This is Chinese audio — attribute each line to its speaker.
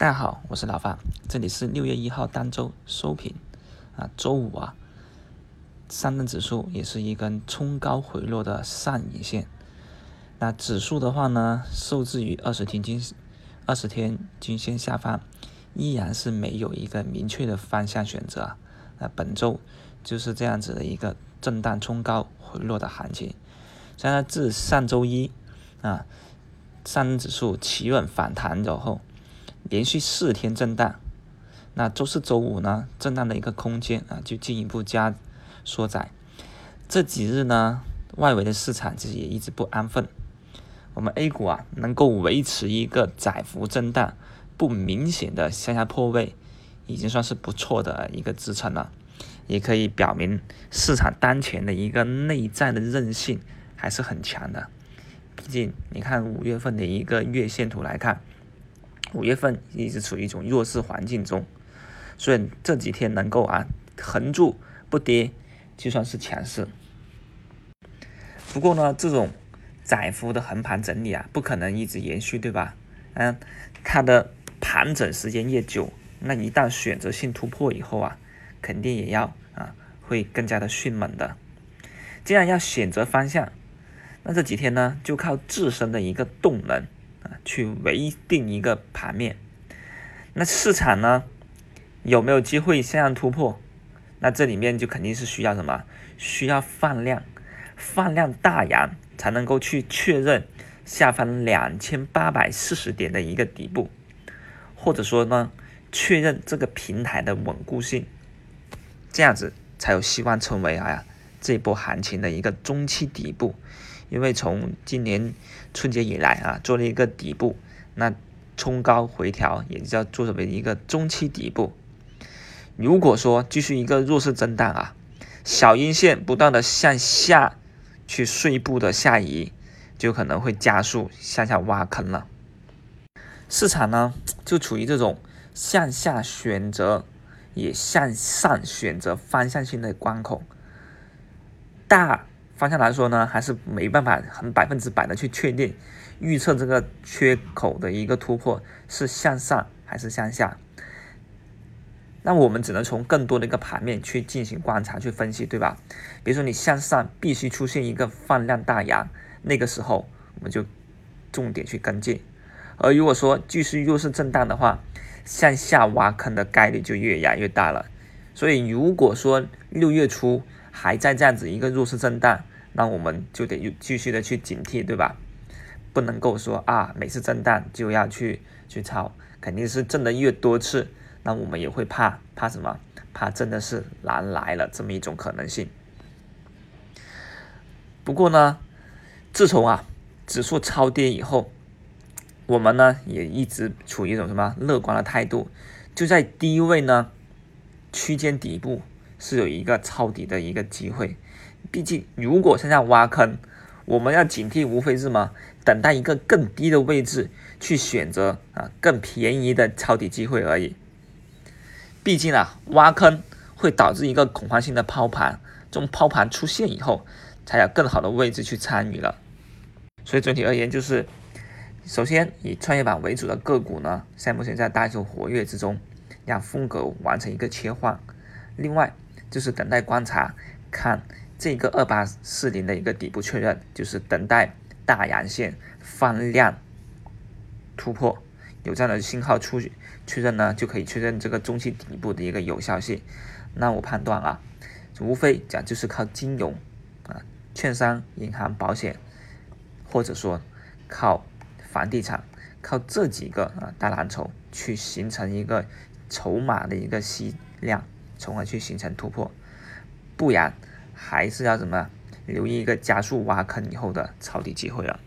Speaker 1: 大家好，我是老范，这里是六月一号单周收评啊，周五啊，上证指数也是一根冲高回落的上影线。那指数的话呢，受制于二十天均二十天均线下方，依然是没有一个明确的方向选择。那本周就是这样子的一个震荡冲高回落的行情。现在自上周一啊，上证指数企稳反弹之后。连续四天震荡，那周四周五呢，震荡的一个空间啊，就进一步加缩窄。这几日呢，外围的市场其实也一直不安分。我们 A 股啊，能够维持一个窄幅震荡、不明显的向下破位，已经算是不错的一个支撑了，也可以表明市场当前的一个内在的韧性还是很强的。毕竟你看五月份的一个月线图来看。五月份一直处于一种弱势环境中，所以这几天能够啊横住不跌，就算是强势。不过呢，这种窄幅的横盘整理啊，不可能一直延续，对吧？嗯，它的盘整时间越久，那一旦选择性突破以后啊，肯定也要啊会更加的迅猛的。既然要选择方向，那这几天呢，就靠自身的一个动能。啊，去维定一个盘面，那市场呢有没有机会向上突破？那这里面就肯定是需要什么？需要放量，放量大阳才能够去确认下方两千八百四十点的一个底部，或者说呢，确认这个平台的稳固性，这样子才有希望成为啊这波行情的一个中期底部。因为从今年春节以来啊，做了一个底部，那冲高回调也叫做为一个中期底部。如果说继续一个弱势震荡啊，小阴线不断的向下去碎步的下移，就可能会加速向下挖坑了。市场呢就处于这种向下选择，也向上选择方向性的关口，大。方向来说呢，还是没办法很百分之百的去确定预测这个缺口的一个突破是向上还是向下。那我们只能从更多的一个盘面去进行观察去分析，对吧？比如说你向上必须出现一个放量大阳，那个时候我们就重点去跟进。而如果说继续弱势震荡的话，向下挖坑的概率就越压越大了。所以如果说六月初还在这样子一个弱势震荡，那我们就得继续的去警惕，对吧？不能够说啊，每次震荡就要去去抄，肯定是震的越多次，那我们也会怕怕什么？怕真的是难来了这么一种可能性。不过呢，自从啊指数超跌以后，我们呢也一直处于一种什么乐观的态度，就在低位呢区间底部是有一个抄底的一个机会。毕竟，如果现在挖坑，我们要警惕，无非是什么？等待一个更低的位置去选择啊，更便宜的抄底机会而已。毕竟啊，挖坑会导致一个恐慌性的抛盘，这种抛盘出现以后，才有更好的位置去参与了。所以整体而言，就是首先以创业板为主的个股呢，在目前在大幅活跃之中，让风格完成一个切换。另外就是等待观察，看。这个二八四零的一个底部确认，就是等待大阳线放量突破，有这样的信号出确认呢，就可以确认这个中期底部的一个有效性。那我判断啊，无非讲就是靠金融啊、券商、银行、保险，或者说靠房地产，靠这几个啊大蓝筹去形成一个筹码的一个吸量，从而去形成突破，不然。还是要怎么留意一个加速挖坑以后的抄底机会了。